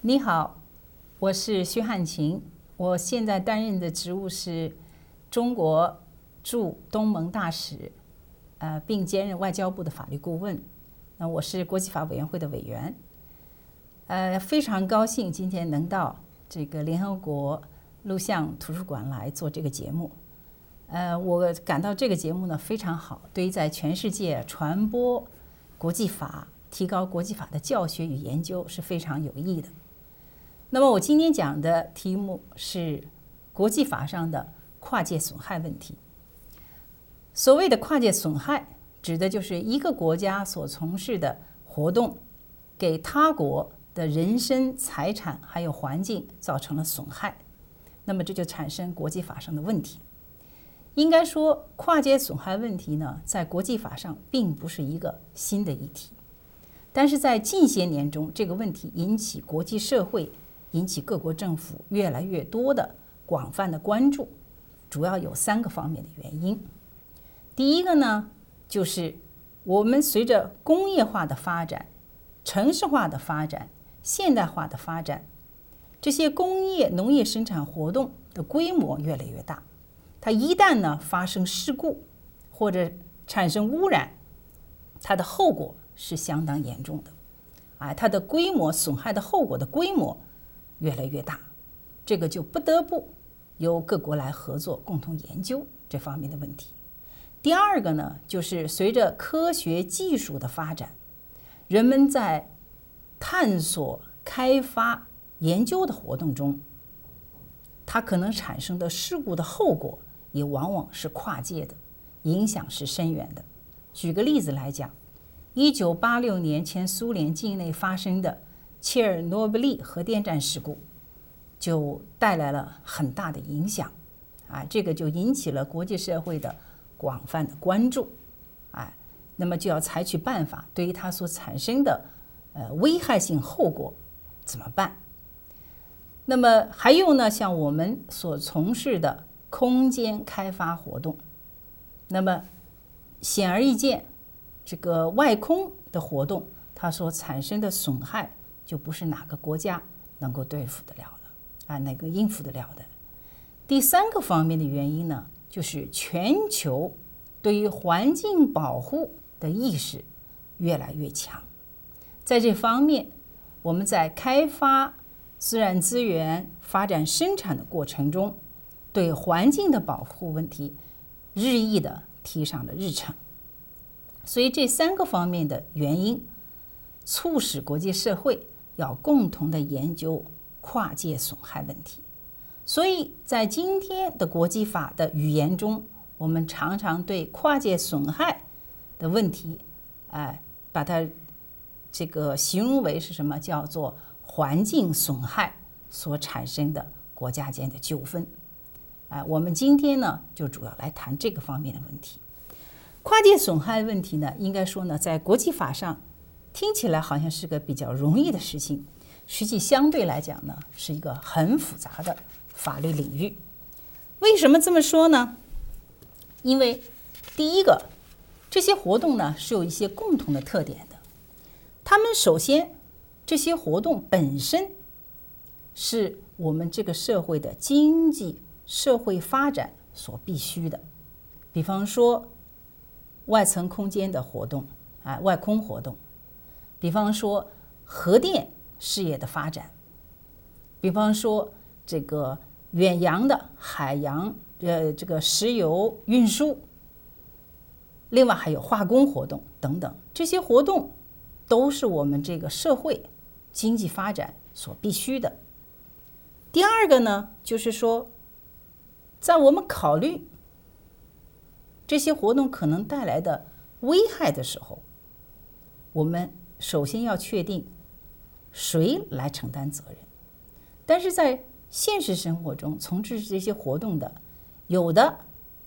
你好，我是薛汉琴，我现在担任的职务是中国驻东盟大使，呃，并兼任外交部的法律顾问。那我是国际法委员会的委员，呃，非常高兴今天能到这个联合国录像图书馆来做这个节目。呃，我感到这个节目呢非常好，对于在全世界传播国际法、提高国际法的教学与研究是非常有益的。那么我今天讲的题目是国际法上的跨界损害问题。所谓的跨界损害，指的就是一个国家所从事的活动，给他国的人身、财产还有环境造成了损害，那么这就产生国际法上的问题。应该说，跨界损害问题呢，在国际法上并不是一个新的议题，但是在近些年中，这个问题引起国际社会。引起各国政府越来越多的广泛的关注，主要有三个方面的原因。第一个呢，就是我们随着工业化的发展、城市化的发展、现代化的发展，这些工业农业生产活动的规模越来越大。它一旦呢发生事故或者产生污染，它的后果是相当严重的。啊，它的规模损害的后果的规模。越来越大，这个就不得不由各国来合作，共同研究这方面的问题。第二个呢，就是随着科学技术的发展，人们在探索、开发、研究的活动中，它可能产生的事故的后果也往往是跨界的，影响是深远的。举个例子来讲，一九八六年前苏联境内发生的。切尔诺贝利核电站事故就带来了很大的影响，啊，这个就引起了国际社会的广泛的关注，啊，那么就要采取办法，对于它所产生的呃危害性后果怎么办？那么还有呢，像我们所从事的空间开发活动，那么显而易见，这个外空的活动它所产生的损害。就不是哪个国家能够对付得了的啊，哪个应付得了的。第三个方面的原因呢，就是全球对于环境保护的意识越来越强。在这方面，我们在开发自然资源、发展生产的过程中，对环境的保护问题日益的提上了日程。所以这三个方面的原因，促使国际社会。要共同的研究跨界损害问题，所以在今天的国际法的语言中，我们常常对跨界损害的问题，哎，把它这个形容为是什么？叫做环境损害所产生的国家间的纠纷。哎，我们今天呢，就主要来谈这个方面的问题。跨界损害问题呢，应该说呢，在国际法上。听起来好像是个比较容易的事情，实际相对来讲呢，是一个很复杂的法律领域。为什么这么说呢？因为第一个，这些活动呢是有一些共同的特点的。他们首先，这些活动本身是我们这个社会的经济社会发展所必须的。比方说，外层空间的活动啊，外空活动。比方说核电事业的发展，比方说这个远洋的海洋呃这个石油运输，另外还有化工活动等等，这些活动都是我们这个社会经济发展所必须的。第二个呢，就是说，在我们考虑这些活动可能带来的危害的时候，我们。首先要确定谁来承担责任，但是在现实生活中从事这些活动的，有的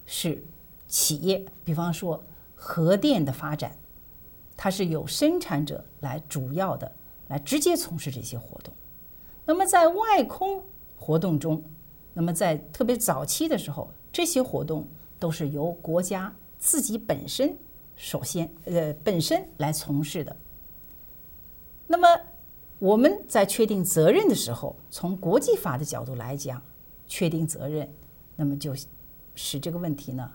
是企业，比方说核电的发展，它是由生产者来主要的来直接从事这些活动。那么在外空活动中，那么在特别早期的时候，这些活动都是由国家自己本身首先呃本身来从事的。那么，我们在确定责任的时候，从国际法的角度来讲，确定责任，那么就使这个问题呢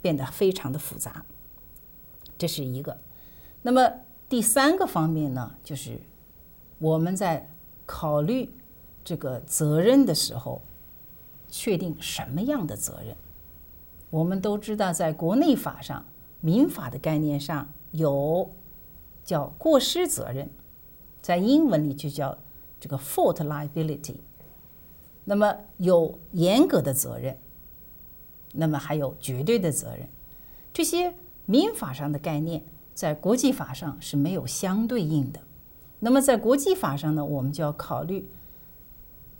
变得非常的复杂。这是一个。那么第三个方面呢，就是我们在考虑这个责任的时候，确定什么样的责任。我们都知道，在国内法上、民法的概念上有叫过失责任，在英文里就叫这个 fault liability。那么有严格的责任，那么还有绝对的责任。这些民法上的概念，在国际法上是没有相对应的。那么在国际法上呢，我们就要考虑，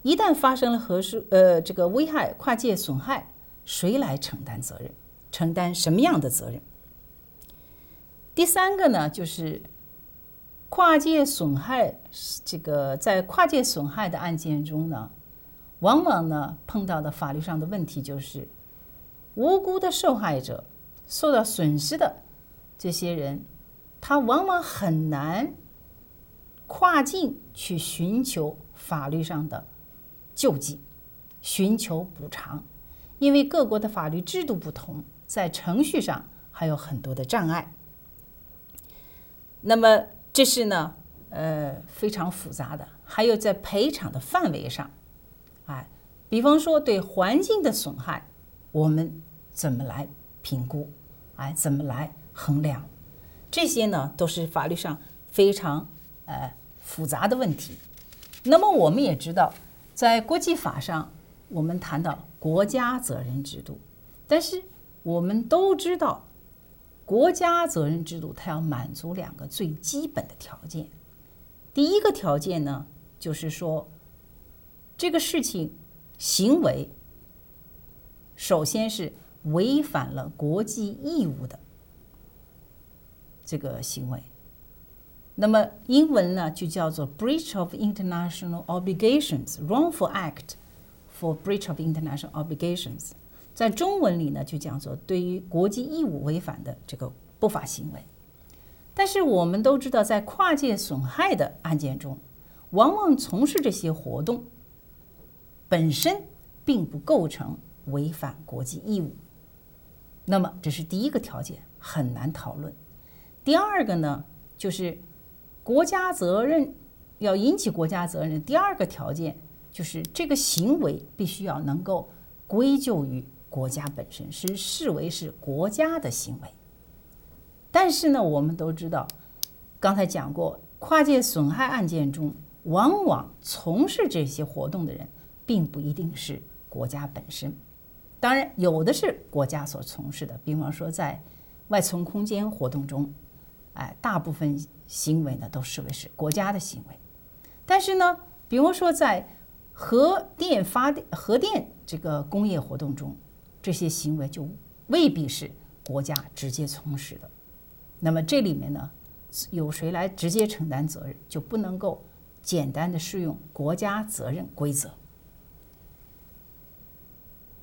一旦发生了核数呃这个危害、跨界损害。谁来承担责任？承担什么样的责任？第三个呢，就是跨界损害。这个在跨界损害的案件中呢，往往呢碰到的法律上的问题就是，无辜的受害者受到损失的这些人，他往往很难跨境去寻求法律上的救济，寻求补偿。因为各国的法律制度不同，在程序上还有很多的障碍。那么这是呢，呃，非常复杂的。还有在赔偿的范围上，哎，比方说对环境的损害，我们怎么来评估？哎，怎么来衡量？这些呢，都是法律上非常呃复杂的问题。那么我们也知道，在国际法上，我们谈到。国家责任制度，但是我们都知道，国家责任制度它要满足两个最基本的条件。第一个条件呢，就是说，这个事情行为首先是违反了国际义务的这个行为。那么英文呢就叫做 breach of international obligations，wrongful act。For breach of international obligations，在中文里呢就讲做对于国际义务违反的这个不法行为。但是我们都知道，在跨界损害的案件中，往往从事这些活动本身并不构成违反国际义务。那么这是第一个条件，很难讨论。第二个呢，就是国家责任要引起国家责任，第二个条件。就是这个行为必须要能够归咎于国家本身，是视为是国家的行为。但是呢，我们都知道，刚才讲过，跨界损害案件中，往往从事这些活动的人，并不一定是国家本身。当然，有的是国家所从事的，比方说在外存空间活动中，哎，大部分行为呢都视为是国家的行为。但是呢，比如说在核电发电、核电这个工业活动中，这些行为就未必是国家直接从事的。那么这里面呢，有谁来直接承担责任，就不能够简单的适用国家责任规则。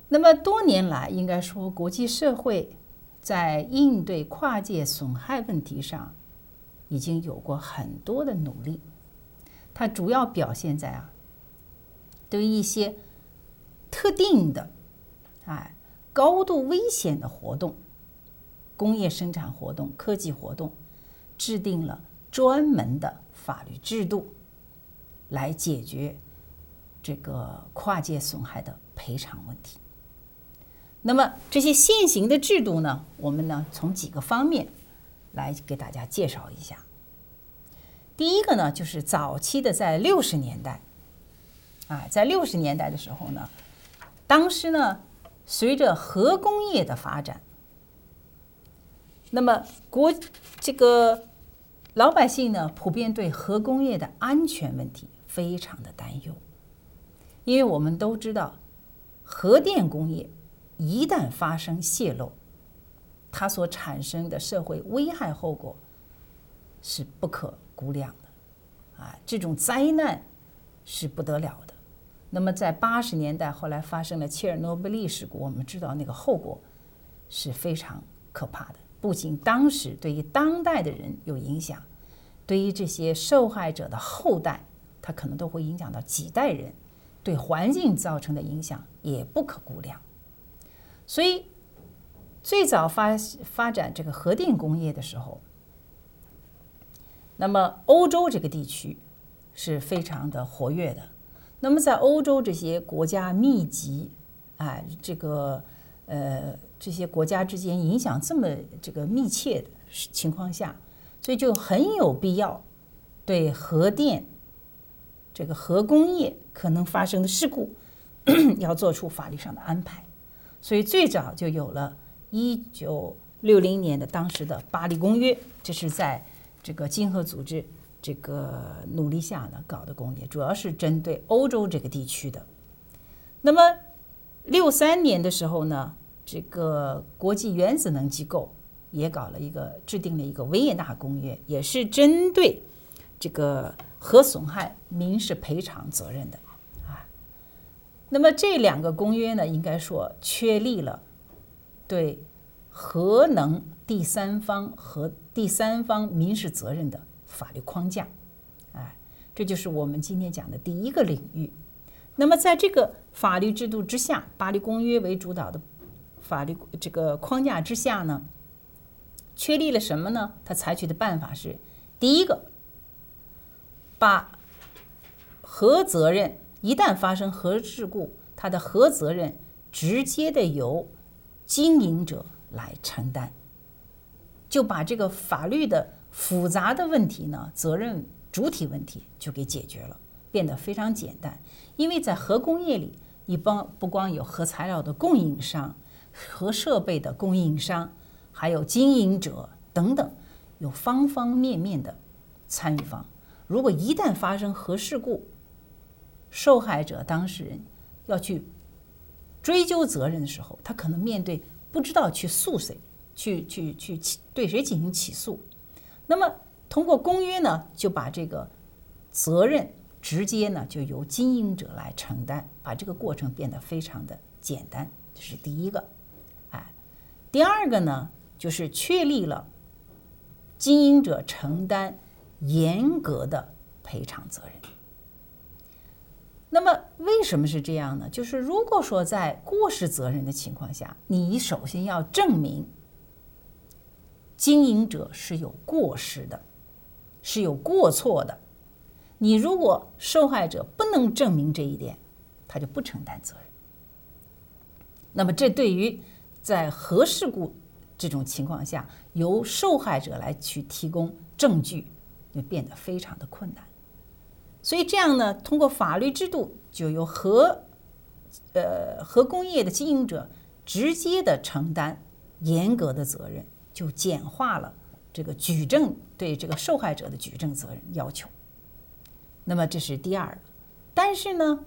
那么多年来，应该说国际社会在应对跨界损害问题上，已经有过很多的努力。它主要表现在啊。对于一些特定的、哎高度危险的活动、工业生产活动、科技活动，制定了专门的法律制度，来解决这个跨界损害的赔偿问题。那么这些现行的制度呢，我们呢从几个方面来给大家介绍一下。第一个呢，就是早期的在六十年代。啊，在六十年代的时候呢，当时呢，随着核工业的发展，那么国这个老百姓呢，普遍对核工业的安全问题非常的担忧，因为我们都知道，核电工业一旦发生泄漏，它所产生的社会危害后果是不可估量的，啊，这种灾难是不得了的。那么，在八十年代后来发生了切尔诺贝利事故，我们知道那个后果是非常可怕的。不仅当时对于当代的人有影响，对于这些受害者的后代它可能都会影响到几代人，对环境造成的影响也不可估量。所以，最早发发展这个核电工业的时候，那么欧洲这个地区是非常的活跃的。那么在欧洲这些国家密集，哎，这个呃这些国家之间影响这么这个密切的情况下，所以就很有必要对核电这个核工业可能发生的事故 要做出法律上的安排。所以最早就有了一九六零年的当时的巴黎公约，这是在这个经合组织。这个努力下呢，搞的工业主要是针对欧洲这个地区的。那么，六三年的时候呢，这个国际原子能机构也搞了一个制定了一个维也纳公约，也是针对这个核损害民事赔偿责任的啊。那么这两个公约呢，应该说确立了对核能第三方和第三方民事责任的。法律框架，哎，这就是我们今天讲的第一个领域。那么，在这个法律制度之下，巴黎公约为主导的法律这个框架之下呢，确立了什么呢？他采取的办法是：第一个，把核责任一旦发生核事故，它的核责任直接的由经营者来承担，就把这个法律的。复杂的问题呢，责任主体问题就给解决了，变得非常简单。因为在核工业里，你帮不光有核材料的供应商、核设备的供应商，还有经营者等等，有方方面面的参与方。如果一旦发生核事故，受害者当事人要去追究责任的时候，他可能面对不知道去诉谁，去去去起对谁进行起诉。那么，通过公约呢，就把这个责任直接呢就由经营者来承担，把这个过程变得非常的简单，这是第一个。哎，第二个呢，就是确立了经营者承担严格的赔偿责任。那么，为什么是这样呢？就是如果说在过失责任的情况下，你首先要证明。经营者是有过失的，是有过错的。你如果受害者不能证明这一点，他就不承担责任。那么，这对于在核事故这种情况下，由受害者来去提供证据，就变得非常的困难。所以，这样呢，通过法律制度，就由核呃核工业的经营者直接的承担严格的责任。就简化了这个举证对这个受害者的举证责任要求。那么这是第二个，但是呢，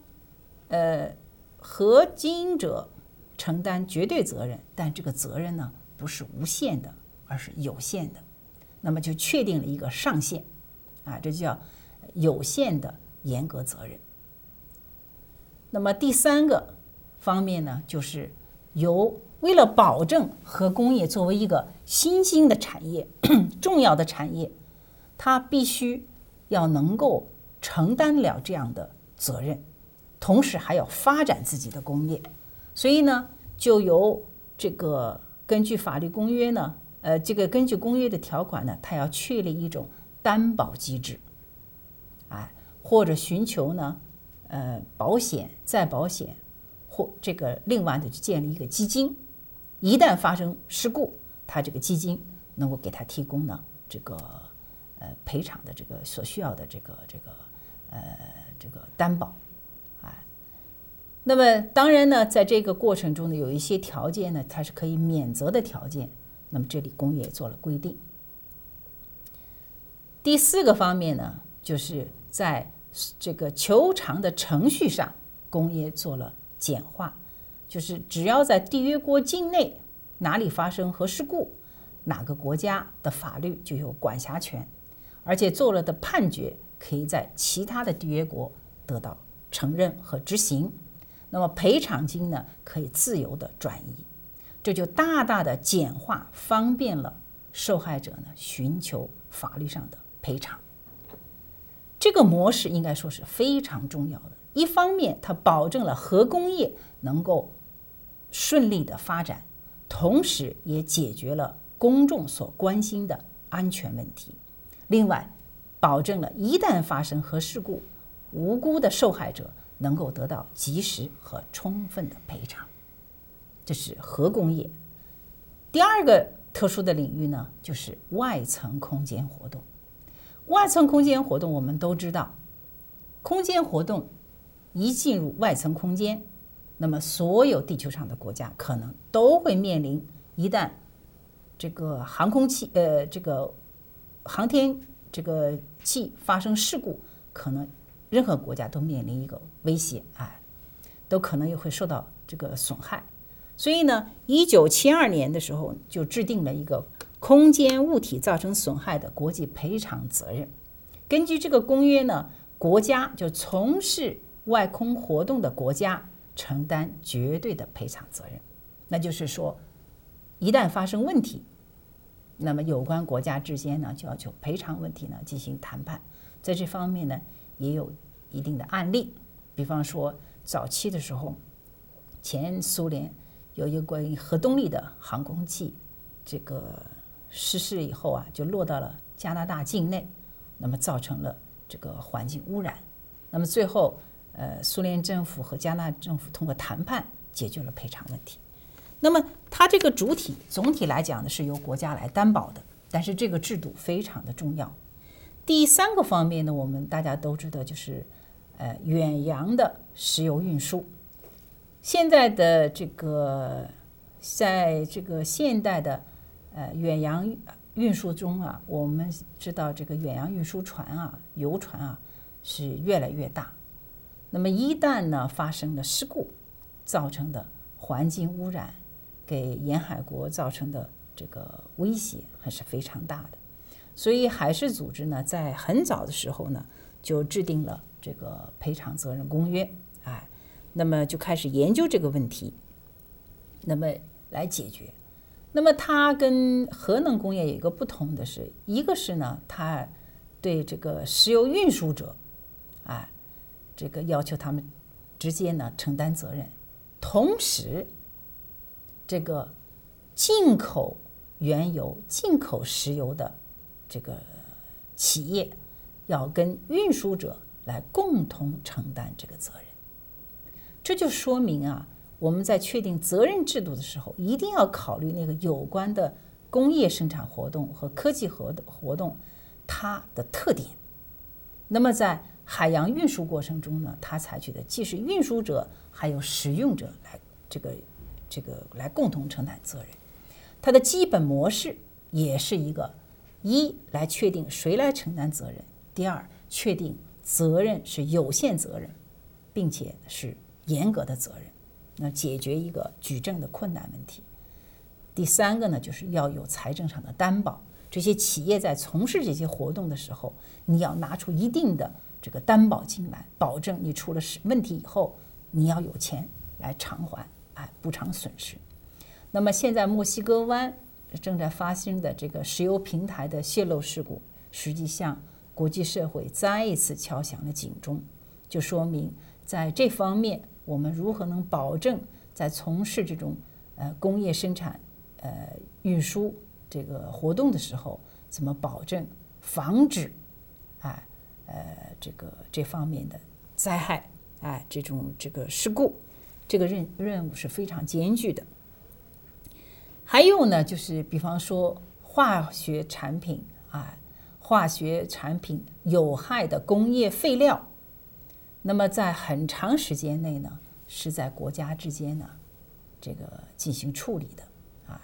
呃，和经营者承担绝对责任，但这个责任呢不是无限的，而是有限的。那么就确定了一个上限，啊，这就叫有限的严格责任。那么第三个方面呢，就是由。为了保证核工业作为一个新兴的产业、重要的产业，它必须要能够承担了这样的责任，同时还要发展自己的工业。所以呢，就由这个根据法律公约呢，呃，这个根据公约的条款呢，它要确立一种担保机制，哎，或者寻求呢，呃，保险再保险，或这个另外的建立一个基金。一旦发生事故，他这个基金能够给他提供呢这个呃赔偿的这个所需要的这个这个呃这个担保，啊，那么当然呢，在这个过程中呢，有一些条件呢，它是可以免责的条件，那么这里工业做了规定。第四个方面呢，就是在这个求偿的程序上，工业做了简化。就是只要在缔约国境内哪里发生核事故，哪个国家的法律就有管辖权，而且做了的判决可以在其他的缔约国得到承认和执行。那么赔偿金呢，可以自由的转移，这就大大的简化方便了受害者呢寻求法律上的赔偿。这个模式应该说是非常重要的。一方面，它保证了核工业能够顺利的发展，同时也解决了公众所关心的安全问题。另外，保证了一旦发生核事故，无辜的受害者能够得到及时和充分的赔偿。这是核工业。第二个特殊的领域呢，就是外层空间活动。外层空间活动，我们都知道，空间活动。一进入外层空间，那么所有地球上的国家可能都会面临，一旦这个航空器呃这个航天这个器发生事故，可能任何国家都面临一个威胁，啊，都可能也会受到这个损害。所以呢，一九七二年的时候就制定了一个空间物体造成损害的国际赔偿责任。根据这个公约呢，国家就从事外空活动的国家承担绝对的赔偿责任，那就是说，一旦发生问题，那么有关国家之间呢就要就赔偿问题呢进行谈判。在这方面呢也有一定的案例，比方说早期的时候，前苏联有一个关于核动力的航空器，这个失事以后啊，就落到了加拿大境内，那么造成了这个环境污染，那么最后。呃，苏联政府和加拿大政府通过谈判解决了赔偿问题。那么，它这个主体总体来讲呢，是由国家来担保的。但是这个制度非常的重要。第三个方面呢，我们大家都知道，就是呃远洋的石油运输。现在的这个，在这个现代的呃远洋运输中啊，我们知道这个远洋运输船啊、游船啊是越来越大。那么一旦呢发生了事故，造成的环境污染，给沿海国造成的这个威胁还是非常大的。所以海事组织呢在很早的时候呢就制定了这个赔偿责任公约，哎，那么就开始研究这个问题，那么来解决。那么它跟核能工业有一个不同的是，一个是呢它对这个石油运输者，哎。这个要求他们直接呢承担责任，同时，这个进口原油、进口石油的这个企业要跟运输者来共同承担这个责任。这就说明啊，我们在确定责任制度的时候，一定要考虑那个有关的工业生产活动和科技活的活动它的特点。那么在海洋运输过程中呢，它采取的既是运输者还有使用者来这个这个来共同承担责任，它的基本模式也是一个一来确定谁来承担责任，第二确定责任是有限责任，并且是严格的责任，那解决一个举证的困难问题。第三个呢，就是要有财政上的担保，这些企业在从事这些活动的时候，你要拿出一定的。这个担保金来保证你出了事问题以后，你要有钱来偿还，哎，补偿损失。那么现在墨西哥湾正在发生的这个石油平台的泄漏事故，实际向国际社会再一次敲响了警钟，就说明在这方面我们如何能保证在从事这种呃工业生产呃运输这个活动的时候，怎么保证防止，呃，这个这方面的灾害，哎，这种这个事故，这个任任务是非常艰巨的。还有呢，就是比方说化学产品啊，化学产品有害的工业废料，那么在很长时间内呢，是在国家之间呢，这个进行处理的啊。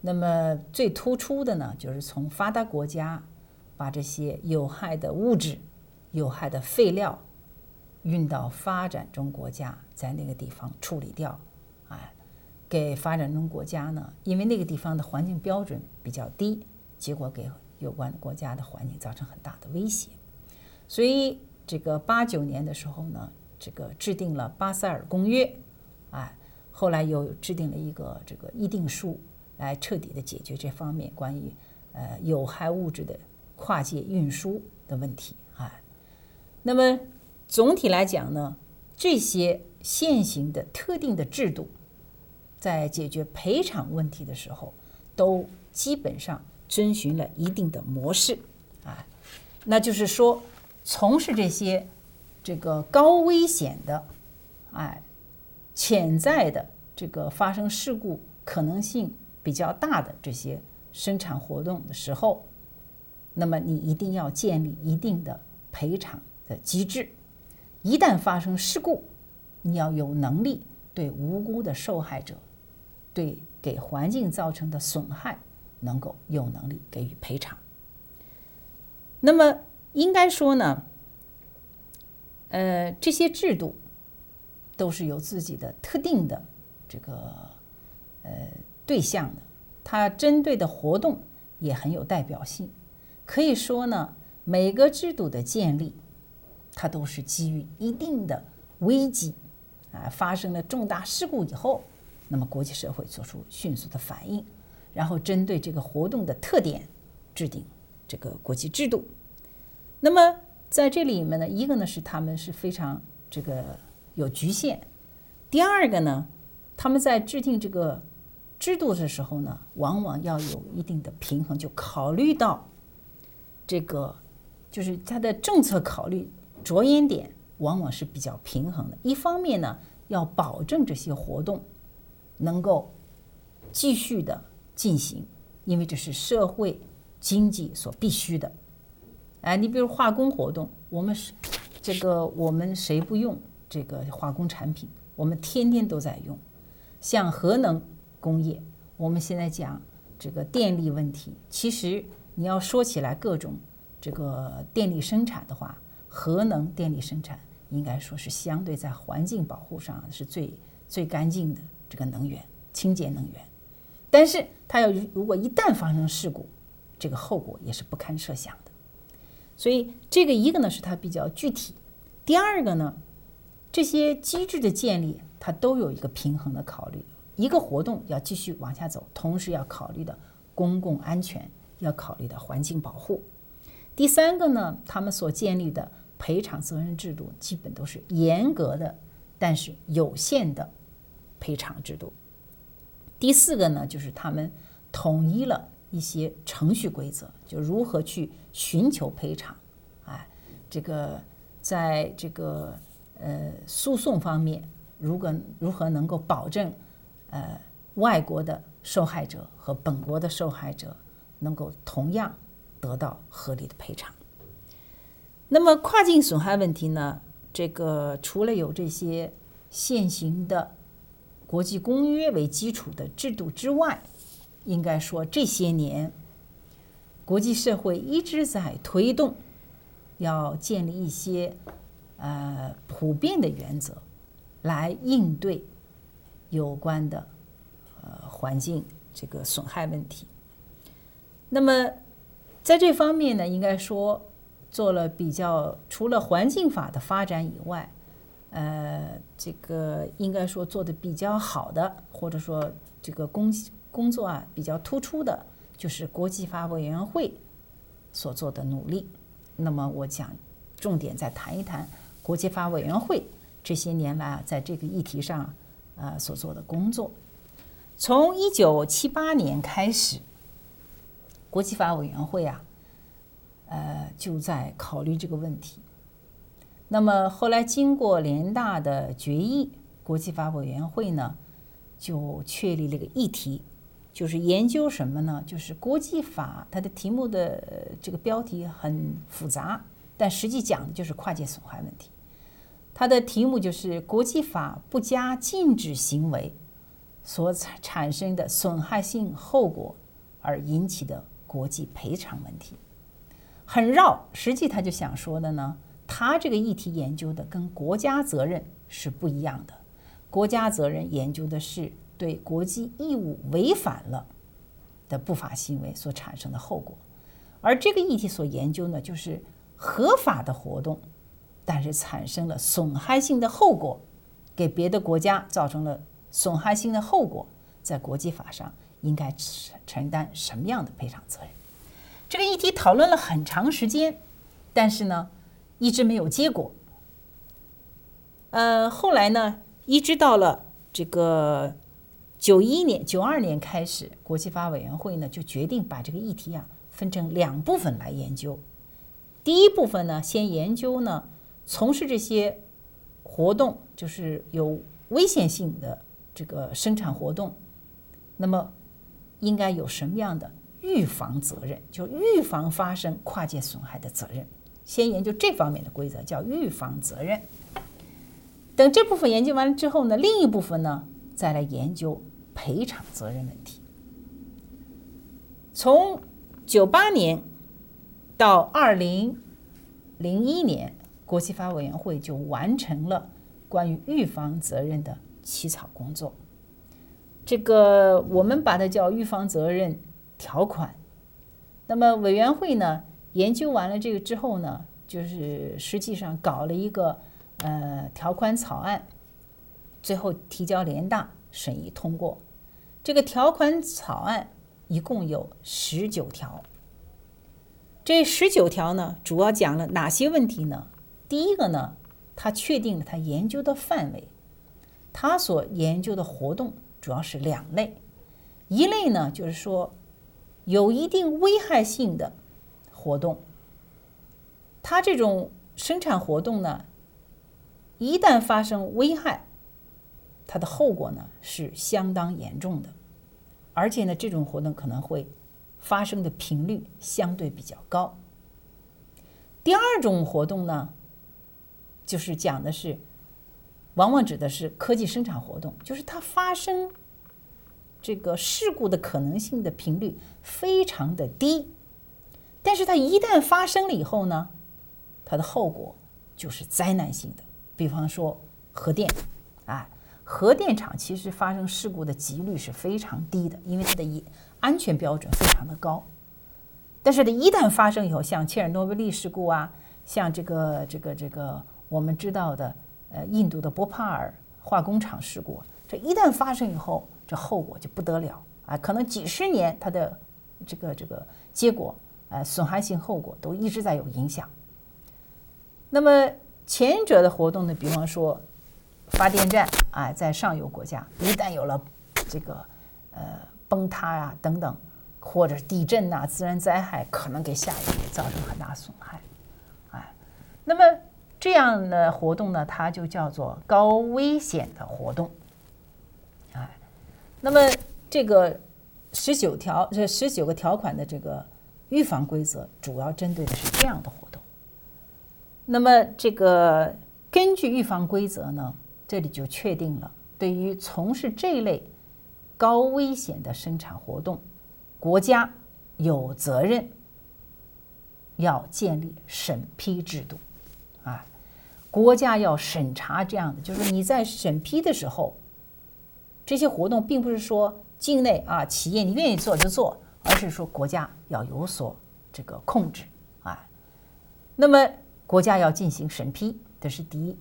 那么最突出的呢，就是从发达国家。把这些有害的物质、有害的废料运到发展中国家，在那个地方处理掉，哎，给发展中国家呢，因为那个地方的环境标准比较低，结果给有关国家的环境造成很大的威胁。所以，这个八九年的时候呢，这个制定了巴塞尔公约，哎，后来又制定了一个这个议定书，来彻底的解决这方面关于呃有害物质的。跨界运输的问题啊，那么总体来讲呢，这些现行的特定的制度，在解决赔偿问题的时候，都基本上遵循了一定的模式啊，那就是说，从事这些这个高危险的，哎，潜在的这个发生事故可能性比较大的这些生产活动的时候，那么你一定要建立一定的赔偿的机制。一旦发生事故，你要有能力对无辜的受害者，对给环境造成的损害，能够有能力给予赔偿。那么应该说呢，呃，这些制度都是有自己的特定的这个呃对象的，它针对的活动也很有代表性。可以说呢，每个制度的建立。它都是基于一定的危机啊，发生了重大事故以后，那么国际社会做出迅速的反应，然后针对这个活动的特点制定这个国际制度。那么在这里面呢，一个呢是他们是非常这个有局限，第二个呢，他们在制定这个制度的时候呢，往往要有一定的平衡，就考虑到这个就是它的政策考虑。着眼点往往是比较平衡的。一方面呢，要保证这些活动能够继续的进行，因为这是社会经济所必须的。哎，你比如化工活动，我们是这个我们谁不用这个化工产品？我们天天都在用。像核能工业，我们现在讲这个电力问题，其实你要说起来各种这个电力生产的话。核能电力生产应该说是相对在环境保护上是最最干净的这个能源，清洁能源。但是它要如果一旦发生事故，这个后果也是不堪设想的。所以这个一个呢是它比较具体，第二个呢，这些机制的建立它都有一个平衡的考虑。一个活动要继续往下走，同时要考虑的公共安全，要考虑的环境保护。第三个呢，他们所建立的。赔偿责任制度基本都是严格的，但是有限的赔偿制度。第四个呢，就是他们统一了一些程序规则，就如何去寻求赔偿。哎，这个在这个呃诉讼方面，如果如何能够保证呃外国的受害者和本国的受害者能够同样得到合理的赔偿。那么跨境损害问题呢？这个除了有这些现行的国际公约为基础的制度之外，应该说这些年国际社会一直在推动，要建立一些呃普遍的原则来应对有关的呃环境这个损害问题。那么在这方面呢，应该说。做了比较，除了环境法的发展以外，呃，这个应该说做的比较好的，或者说这个工工作啊比较突出的，就是国际法委员会所做的努力。那么我讲重点再谈一谈国际法委员会这些年来啊在这个议题上啊所做的工作。从一九七八年开始，国际法委员会啊。呃，就在考虑这个问题。那么后来经过联大的决议，国际法委员会呢就确立了个议题，就是研究什么呢？就是国际法，它的题目的这个标题很复杂，但实际讲的就是跨界损害问题。它的题目就是国际法不加禁止行为所产产生的损害性后果而引起的国际赔偿问题。很绕，实际他就想说的呢，他这个议题研究的跟国家责任是不一样的。国家责任研究的是对国际义务违反了的不法行为所产生的后果，而这个议题所研究呢，就是合法的活动，但是产生了损害性的后果，给别的国家造成了损害性的后果，在国际法上应该承承担什么样的赔偿责任？这个议题讨论了很长时间，但是呢，一直没有结果。呃，后来呢，一直到了这个九一年、九二年开始，国际法委员会呢就决定把这个议题啊分成两部分来研究。第一部分呢，先研究呢从事这些活动，就是有危险性的这个生产活动，那么应该有什么样的预防责任？就预防发生跨界损害的责任。先研究这方面的规则，叫预防责任。等这部分研究完了之后呢，另一部分呢，再来研究赔偿责任问题。从九八年到二零零一年，国际法委员会就完成了关于预防责任的起草工作。这个我们把它叫预防责任条款。那么委员会呢，研究完了这个之后呢，就是实际上搞了一个。呃，条款草案最后提交联大审议通过。这个条款草案一共有十九条。这十九条呢，主要讲了哪些问题呢？第一个呢，它确定了它研究的范围。它所研究的活动主要是两类，一类呢就是说有一定危害性的活动。它这种生产活动呢。一旦发生危害，它的后果呢是相当严重的，而且呢，这种活动可能会发生的频率相对比较高。第二种活动呢，就是讲的是，往往指的是科技生产活动，就是它发生这个事故的可能性的频率非常的低，但是它一旦发生了以后呢，它的后果就是灾难性的。比方说核电，啊，核电厂其实发生事故的几率是非常低的，因为它的一安全标准非常的高。但是呢，一旦发生以后，像切尔诺贝利事故啊，像这个这个这个我们知道的，呃，印度的波帕尔化工厂事故，这一旦发生以后，这后果就不得了啊，可能几十年它的这个这个结果，呃，损害性后果都一直在有影响。那么。前者的活动呢，比方说发电站啊，在上游国家一旦有了这个呃崩塌啊等等，或者地震呐、自然灾害，可能给下游造成很大损害，哎，那么这样的活动呢，它就叫做高危险的活动，哎，那么这个十九条这十九个条款的这个预防规则，主要针对的是这样的活动。那么，这个根据预防规则呢，这里就确定了，对于从事这类高危险的生产活动，国家有责任要建立审批制度，啊，国家要审查这样的，就是你在审批的时候，这些活动并不是说境内啊企业你愿意做就做，而是说国家要有所这个控制，啊，那么。国家要进行审批，这是第一。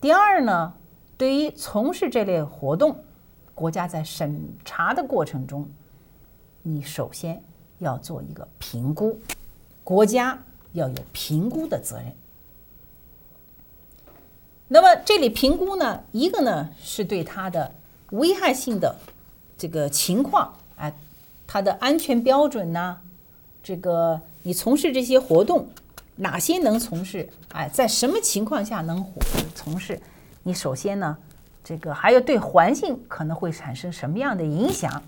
第二呢，对于从事这类活动，国家在审查的过程中，你首先要做一个评估，国家要有评估的责任。那么这里评估呢，一个呢是对它的危害性的这个情况，哎，它的安全标准呢，这个你从事这些活动。哪些能从事？哎，在什么情况下能从事？你首先呢，这个还有对环境可能会产生什么样的影响，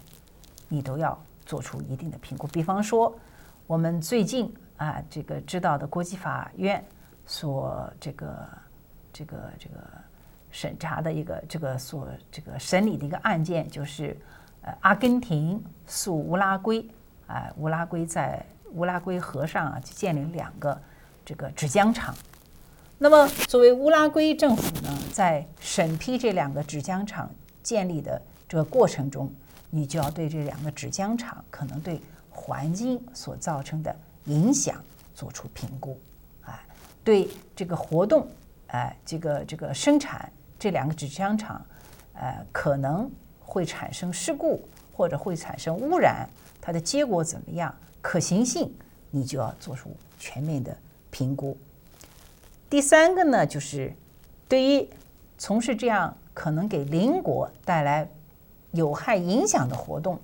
你都要做出一定的评估。比方说，我们最近啊，这个知道的国际法院所这个这个这个审查的一个这个所这个审理的一个案件，就是呃，阿根廷诉乌拉圭，啊，乌拉圭在乌拉圭河上啊，就建立两个。这个纸浆厂，那么作为乌拉圭政府呢，在审批这两个纸浆厂建立的这个过程中，你就要对这两个纸浆厂可能对环境所造成的影响做出评估，啊，对这个活动，哎，这个这个生产这两个纸浆厂，呃，可能会产生事故或者会产生污染，它的结果怎么样，可行性，你就要做出全面的。评估。第三个呢，就是对于从事这样可能给邻国带来有害影响的活动，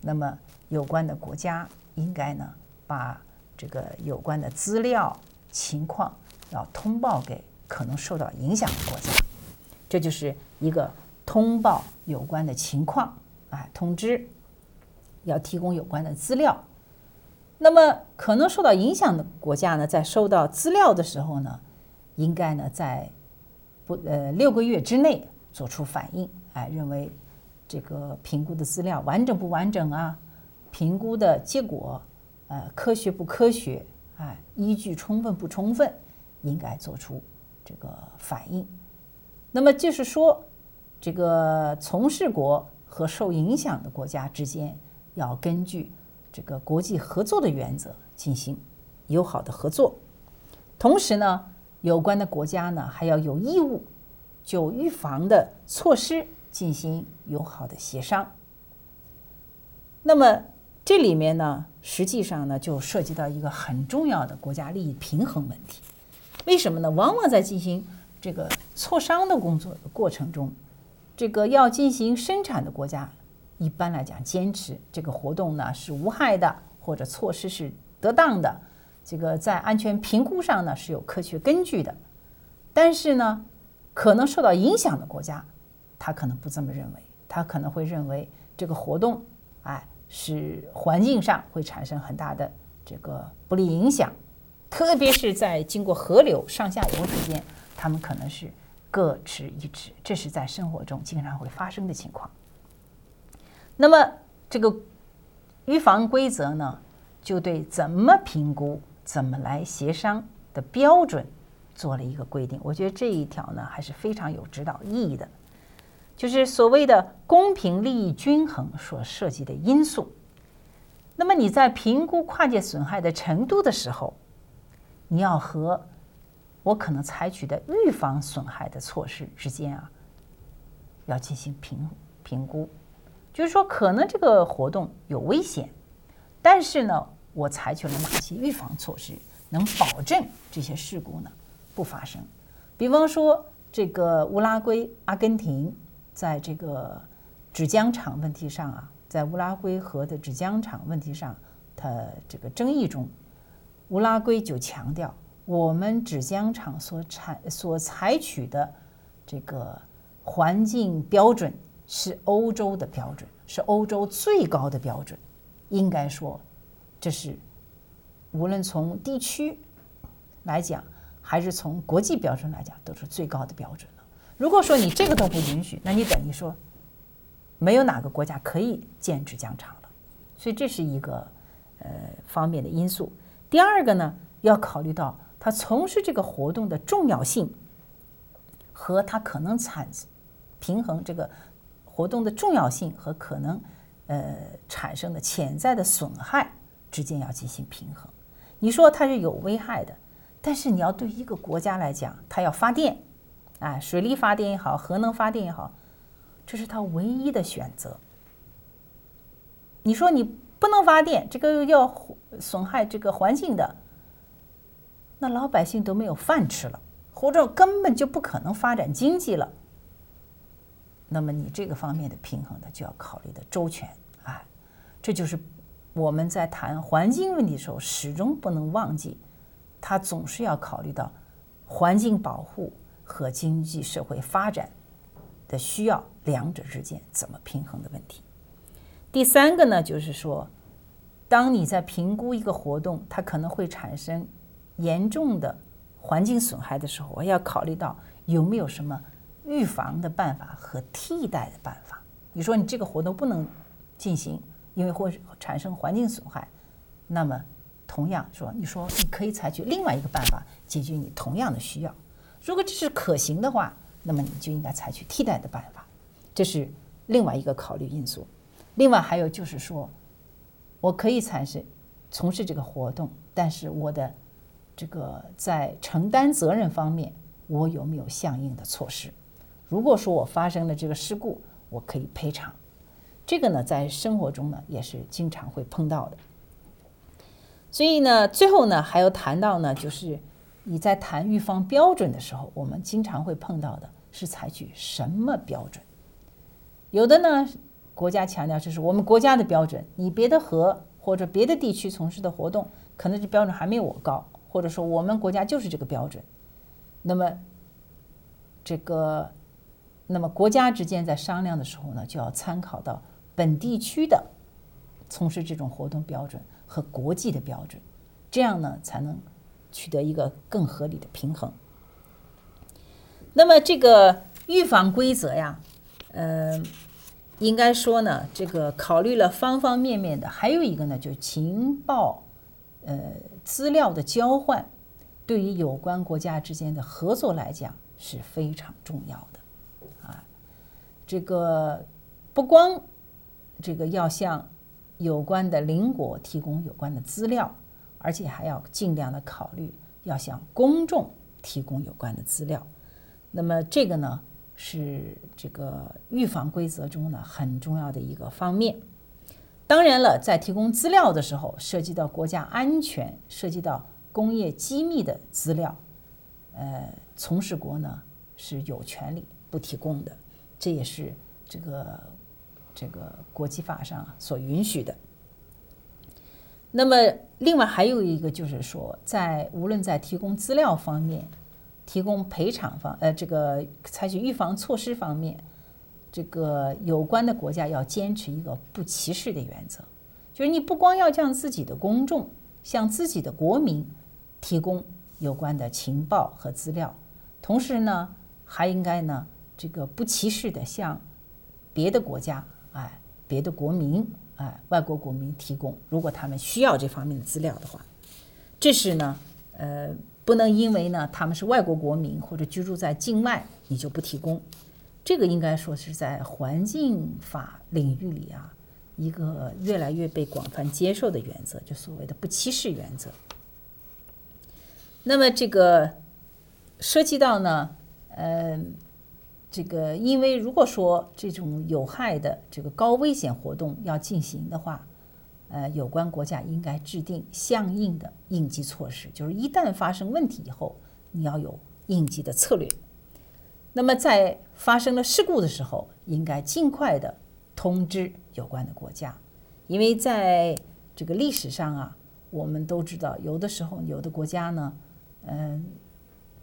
那么有关的国家应该呢把这个有关的资料情况要通报给可能受到影响的国家，这就是一个通报有关的情况，啊，通知要提供有关的资料。那么可能受到影响的国家呢，在收到资料的时候呢，应该呢在不呃六个月之内做出反应，哎，认为这个评估的资料完整不完整啊？评估的结果呃科学不科学？哎，依据充分不充分？应该做出这个反应。那么就是说，这个从事国和受影响的国家之间要根据。这个国际合作的原则进行友好的合作，同时呢，有关的国家呢还要有义务就预防的措施进行友好的协商。那么这里面呢，实际上呢就涉及到一个很重要的国家利益平衡问题。为什么呢？往往在进行这个磋商的工作过程中，这个要进行生产的国家。一般来讲，坚持这个活动呢是无害的，或者措施是得当的，这个在安全评估上呢是有科学根据的。但是呢，可能受到影响的国家，他可能不这么认为，他可能会认为这个活动，哎，是环境上会产生很大的这个不利影响，特别是在经过河流上下游之间，他们可能是各持一致，这是在生活中经常会发生的情况。那么，这个预防规则呢，就对怎么评估、怎么来协商的标准做了一个规定。我觉得这一条呢，还是非常有指导意义的，就是所谓的公平利益均衡所涉及的因素。那么你在评估跨界损害的程度的时候，你要和我可能采取的预防损害的措施之间啊，要进行评评估。就是说，可能这个活动有危险，但是呢，我采取了哪些预防措施，能保证这些事故呢不发生？比方说，这个乌拉圭、阿根廷在这个纸浆厂问题上啊，在乌拉圭河的纸浆厂问题上，它这个争议中，乌拉圭就强调，我们纸浆厂所采所采取的这个环境标准。是欧洲的标准，是欧洲最高的标准。应该说，这是无论从地区来讲，还是从国际标准来讲，都是最高的标准了。如果说你这个都不允许，那你等于说没有哪个国家可以建纸浆厂了。所以这是一个呃方面的因素。第二个呢，要考虑到他从事这个活动的重要性和他可能产平衡这个。活动的重要性和可能呃产生的潜在的损害之间要进行平衡。你说它是有危害的，但是你要对一个国家来讲，它要发电，啊，水力发电也好，核能发电也好，这是它唯一的选择。你说你不能发电，这个要损害这个环境的，那老百姓都没有饭吃了，或者根本就不可能发展经济了。那么你这个方面的平衡呢，就要考虑的周全啊，这就是我们在谈环境问题的时候，始终不能忘记，它总是要考虑到环境保护和经济社会发展的需要两者之间怎么平衡的问题。第三个呢，就是说，当你在评估一个活动，它可能会产生严重的环境损害的时候，我要考虑到有没有什么。预防的办法和替代的办法，你说你这个活动不能进行，因为会产生环境损害，那么同样说，你说你可以采取另外一个办法解决你同样的需要。如果这是可行的话，那么你就应该采取替代的办法，这是另外一个考虑因素。另外还有就是说，我可以产生从事这个活动，但是我的这个在承担责任方面，我有没有相应的措施？如果说我发生了这个事故，我可以赔偿。这个呢，在生活中呢也是经常会碰到的。所以呢，最后呢还要谈到呢，就是你在谈预防标准的时候，我们经常会碰到的是采取什么标准？有的呢，国家强调这是我们国家的标准，你别的河或者别的地区从事的活动，可能这标准还没有我高，或者说我们国家就是这个标准。那么，这个，那么国家之间在商量的时候呢，就要参考到本地区的从事这种活动标准和国际的标准，这样呢才能取得一个更合理的平衡。那么这个预防规则呀，呃，应该说呢，这个考虑了方方面面的，还有一个呢，就是情报，呃，资料的交换。对于有关国家之间的合作来讲是非常重要的，啊，这个不光这个要向有关的邻国提供有关的资料，而且还要尽量的考虑要向公众提供有关的资料。那么这个呢是这个预防规则中呢很重要的一个方面。当然了，在提供资料的时候，涉及到国家安全，涉及到。工业机密的资料，呃，从事国呢是有权利不提供的，这也是这个这个国际法上所允许的。那么，另外还有一个就是说，在无论在提供资料方面、提供赔偿方，呃，这个采取预防措施方面，这个有关的国家要坚持一个不歧视的原则，就是你不光要向自己的公众、向自己的国民。提供有关的情报和资料，同时呢，还应该呢，这个不歧视的向别的国家，哎，别的国民，哎，外国国民提供，如果他们需要这方面的资料的话，这是呢，呃，不能因为呢他们是外国国民或者居住在境外，你就不提供。这个应该说是在环境法领域里啊，一个越来越被广泛接受的原则，就所谓的不歧视原则。那么这个涉及到呢，呃，这个因为如果说这种有害的这个高危险活动要进行的话，呃，有关国家应该制定相应的应急措施，就是一旦发生问题以后，你要有应急的策略。那么在发生了事故的时候，应该尽快的通知有关的国家，因为在这个历史上啊，我们都知道，有的时候有的国家呢。嗯，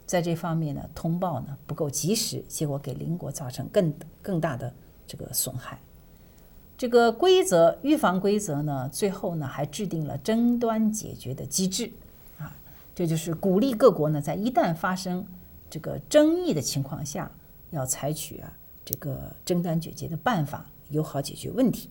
在这方面呢，通报呢不够及时，结果给邻国造成更更大的这个损害。这个规则预防规则呢，最后呢还制定了争端解决的机制啊，这就是鼓励各国呢在一旦发生这个争议的情况下，要采取啊这个争端解决的办法，友好解决问题。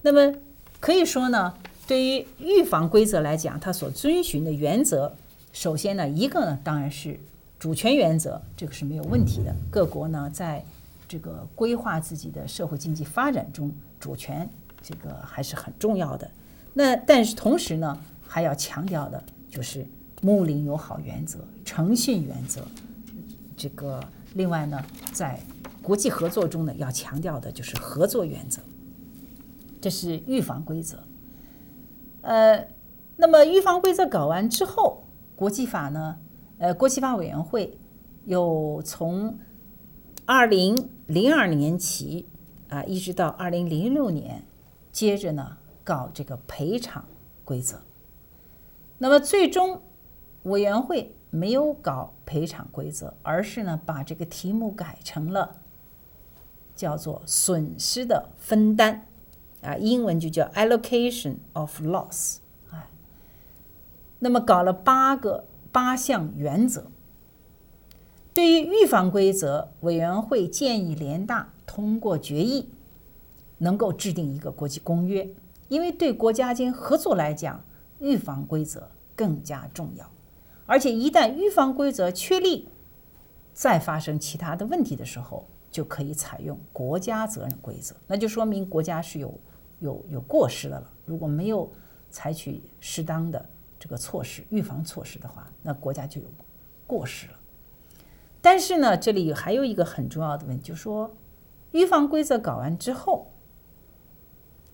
那么可以说呢，对于预防规则来讲，它所遵循的原则。首先呢，一个呢，当然是主权原则，这个是没有问题的。各国呢，在这个规划自己的社会经济发展中，主权这个还是很重要的。那但是同时呢，还要强调的就是睦邻友好原则、诚信原则。这个另外呢，在国际合作中呢，要强调的就是合作原则。这是预防规则。呃，那么预防规则搞完之后。国际法呢？呃，国际法委员会有从二零零二年起啊，一直到二零零六年，接着呢搞这个赔偿规则。那么最终委员会没有搞赔偿规则，而是呢把这个题目改成了叫做损失的分担啊，英文就叫 allocation of loss。啊那么搞了八个八项原则。对于预防规则，委员会建议联大通过决议，能够制定一个国际公约，因为对国家间合作来讲，预防规则更加重要。而且一旦预防规则确立，再发生其他的问题的时候，就可以采用国家责任规则，那就说明国家是有有有过失的了。如果没有采取适当的。这个措施预防措施的话，那国家就有过失了。但是呢，这里还有一个很重要的问题，就是说，预防规则搞完之后，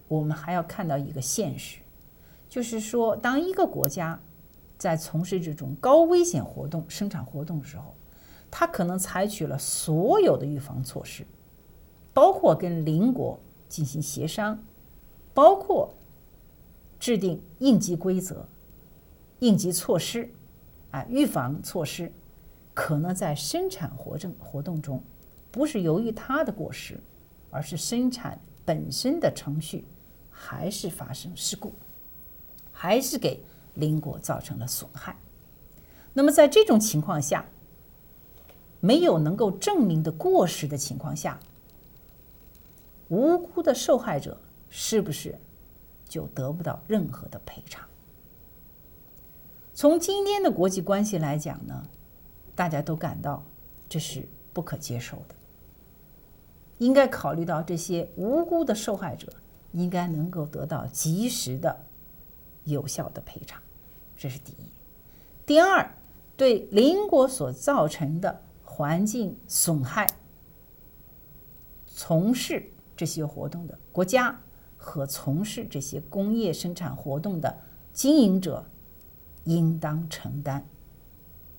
我们还要看到一个现实，就是说，当一个国家在从事这种高危险活动、生产活动的时候，他可能采取了所有的预防措施，包括跟邻国进行协商，包括制定应急规则、应急措施，啊，预防措施，可能在生产活动活动中，不是由于他的过失，而是生产本身的程序还是发生事故，还是给邻国造成了损害。那么在这种情况下，没有能够证明的过失的情况下，无辜的受害者是不是就得不到任何的赔偿？从今天的国际关系来讲呢，大家都感到这是不可接受的。应该考虑到这些无辜的受害者应该能够得到及时的、有效的赔偿，这是第一。第二，对邻国所造成的环境损害，从事这些活动的国家和从事这些工业生产活动的经营者，应当承担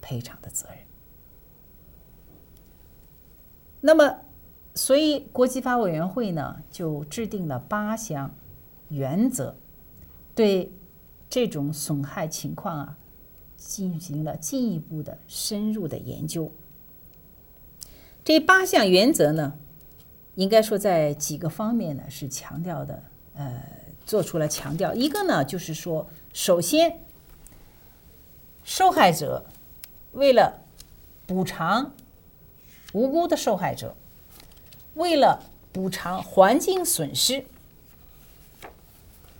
赔偿的责任。那么，所以国际法委员会呢，就制定了八项原则，对这种损害情况啊，进行了进一步的深入的研究。这八项原则呢，应该说在几个方面呢是强调的，呃，做出了强调。一个呢，就是说，首先，受害者为了补偿无辜的受害者。为了补偿环境损失，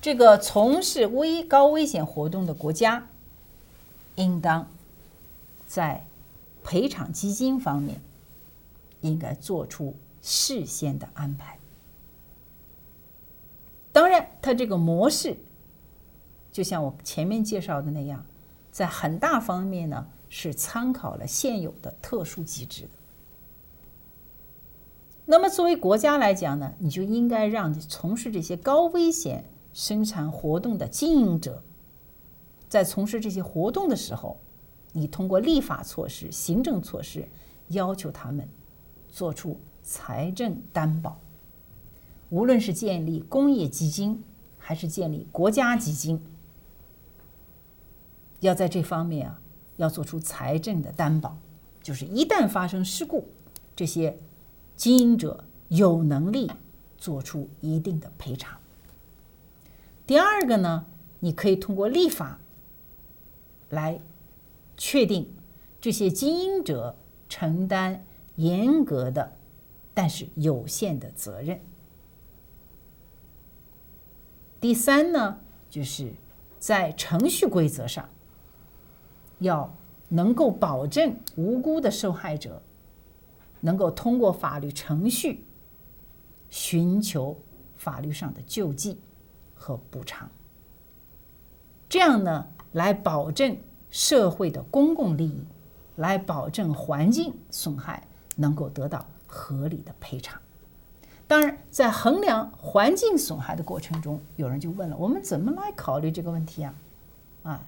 这个从事危高危险活动的国家，应当在赔偿基金方面应该做出事先的安排。当然，它这个模式就像我前面介绍的那样，在很大方面呢是参考了现有的特殊机制的。那么，作为国家来讲呢，你就应该让从事这些高危险生产活动的经营者，在从事这些活动的时候，你通过立法措施、行政措施，要求他们做出财政担保。无论是建立工业基金，还是建立国家基金，要在这方面啊，要做出财政的担保，就是一旦发生事故，这些。经营者有能力做出一定的赔偿。第二个呢，你可以通过立法来确定这些经营者承担严格的但是有限的责任。第三呢，就是在程序规则上要能够保证无辜的受害者。能够通过法律程序寻求法律上的救济和补偿，这样呢，来保证社会的公共利益，来保证环境损害能够得到合理的赔偿。当然，在衡量环境损害的过程中，有人就问了：我们怎么来考虑这个问题啊？啊，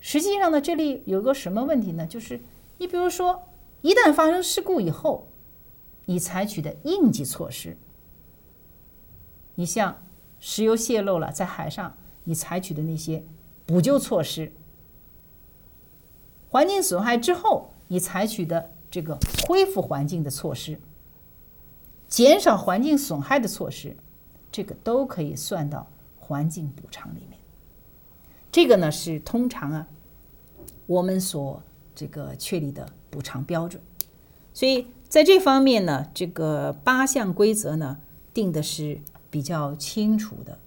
实际上呢，这里有个什么问题呢？就是你比如说。一旦发生事故以后，你采取的应急措施，你像石油泄漏了，在海上，你采取的那些补救措施；环境损害之后，你采取的这个恢复环境的措施，减少环境损害的措施，这个都可以算到环境补偿里面。这个呢是通常啊，我们所这个确立的。补偿标准，所以在这方面呢，这个八项规则呢定的是比较清楚的。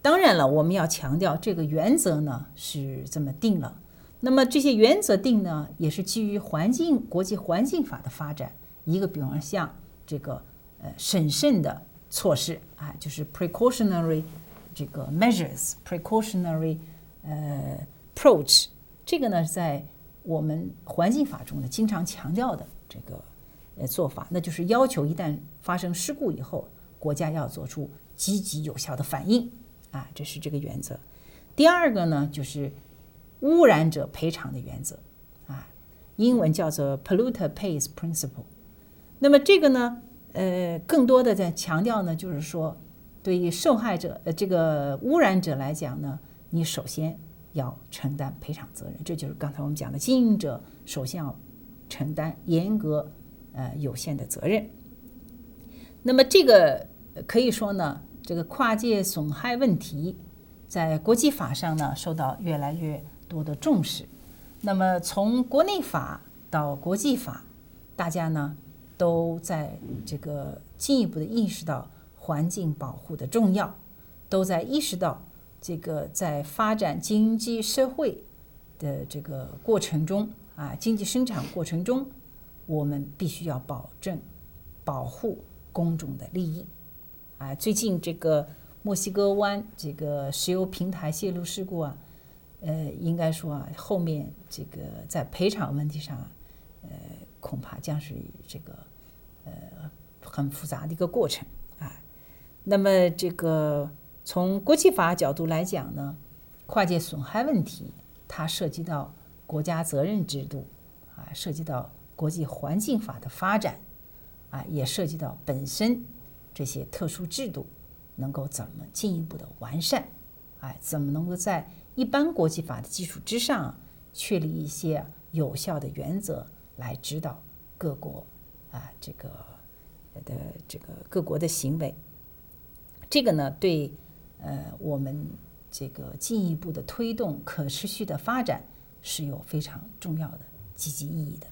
当然了，我们要强调这个原则呢是这么定了。那么这些原则定呢，也是基于环境国际环境法的发展。一个比方像这个呃审慎的措施啊，就是 precautionary 这个 measures，precautionary 呃 approach，这个呢在。我们环境法中呢，经常强调的这个呃做法，那就是要求一旦发生事故以后，国家要做出积极有效的反应啊，这是这个原则。第二个呢，就是污染者赔偿的原则，啊，英文叫做 polluter pays principle。那么这个呢，呃，更多的在强调呢，就是说，对于受害者呃这个污染者来讲呢，你首先要承担赔偿责任，这就是刚才我们讲的经营者首先要承担严格呃有限的责任。那么这个可以说呢，这个跨界损害问题在国际法上呢受到越来越多的重视。那么从国内法到国际法，大家呢都在这个进一步的意识到环境保护的重要，都在意识到这个在发展经济社会的这个过程中啊，经济生产过程中，我们必须要保证保护。公众的利益，啊，最近这个墨西哥湾这个石油平台泄露事故啊，呃，应该说啊，后面这个在赔偿问题上，呃，恐怕将是这个呃很复杂的一个过程啊。那么这个从国际法角度来讲呢，跨界损害问题它涉及到国家责任制度啊，涉及到国际环境法的发展。啊，也涉及到本身这些特殊制度能够怎么进一步的完善，哎，怎么能够在一般国际法的基础之上确立一些有效的原则来指导各国啊这个的这个各国的行为。这个呢，对呃我们这个进一步的推动可持续的发展是有非常重要的积极意义的。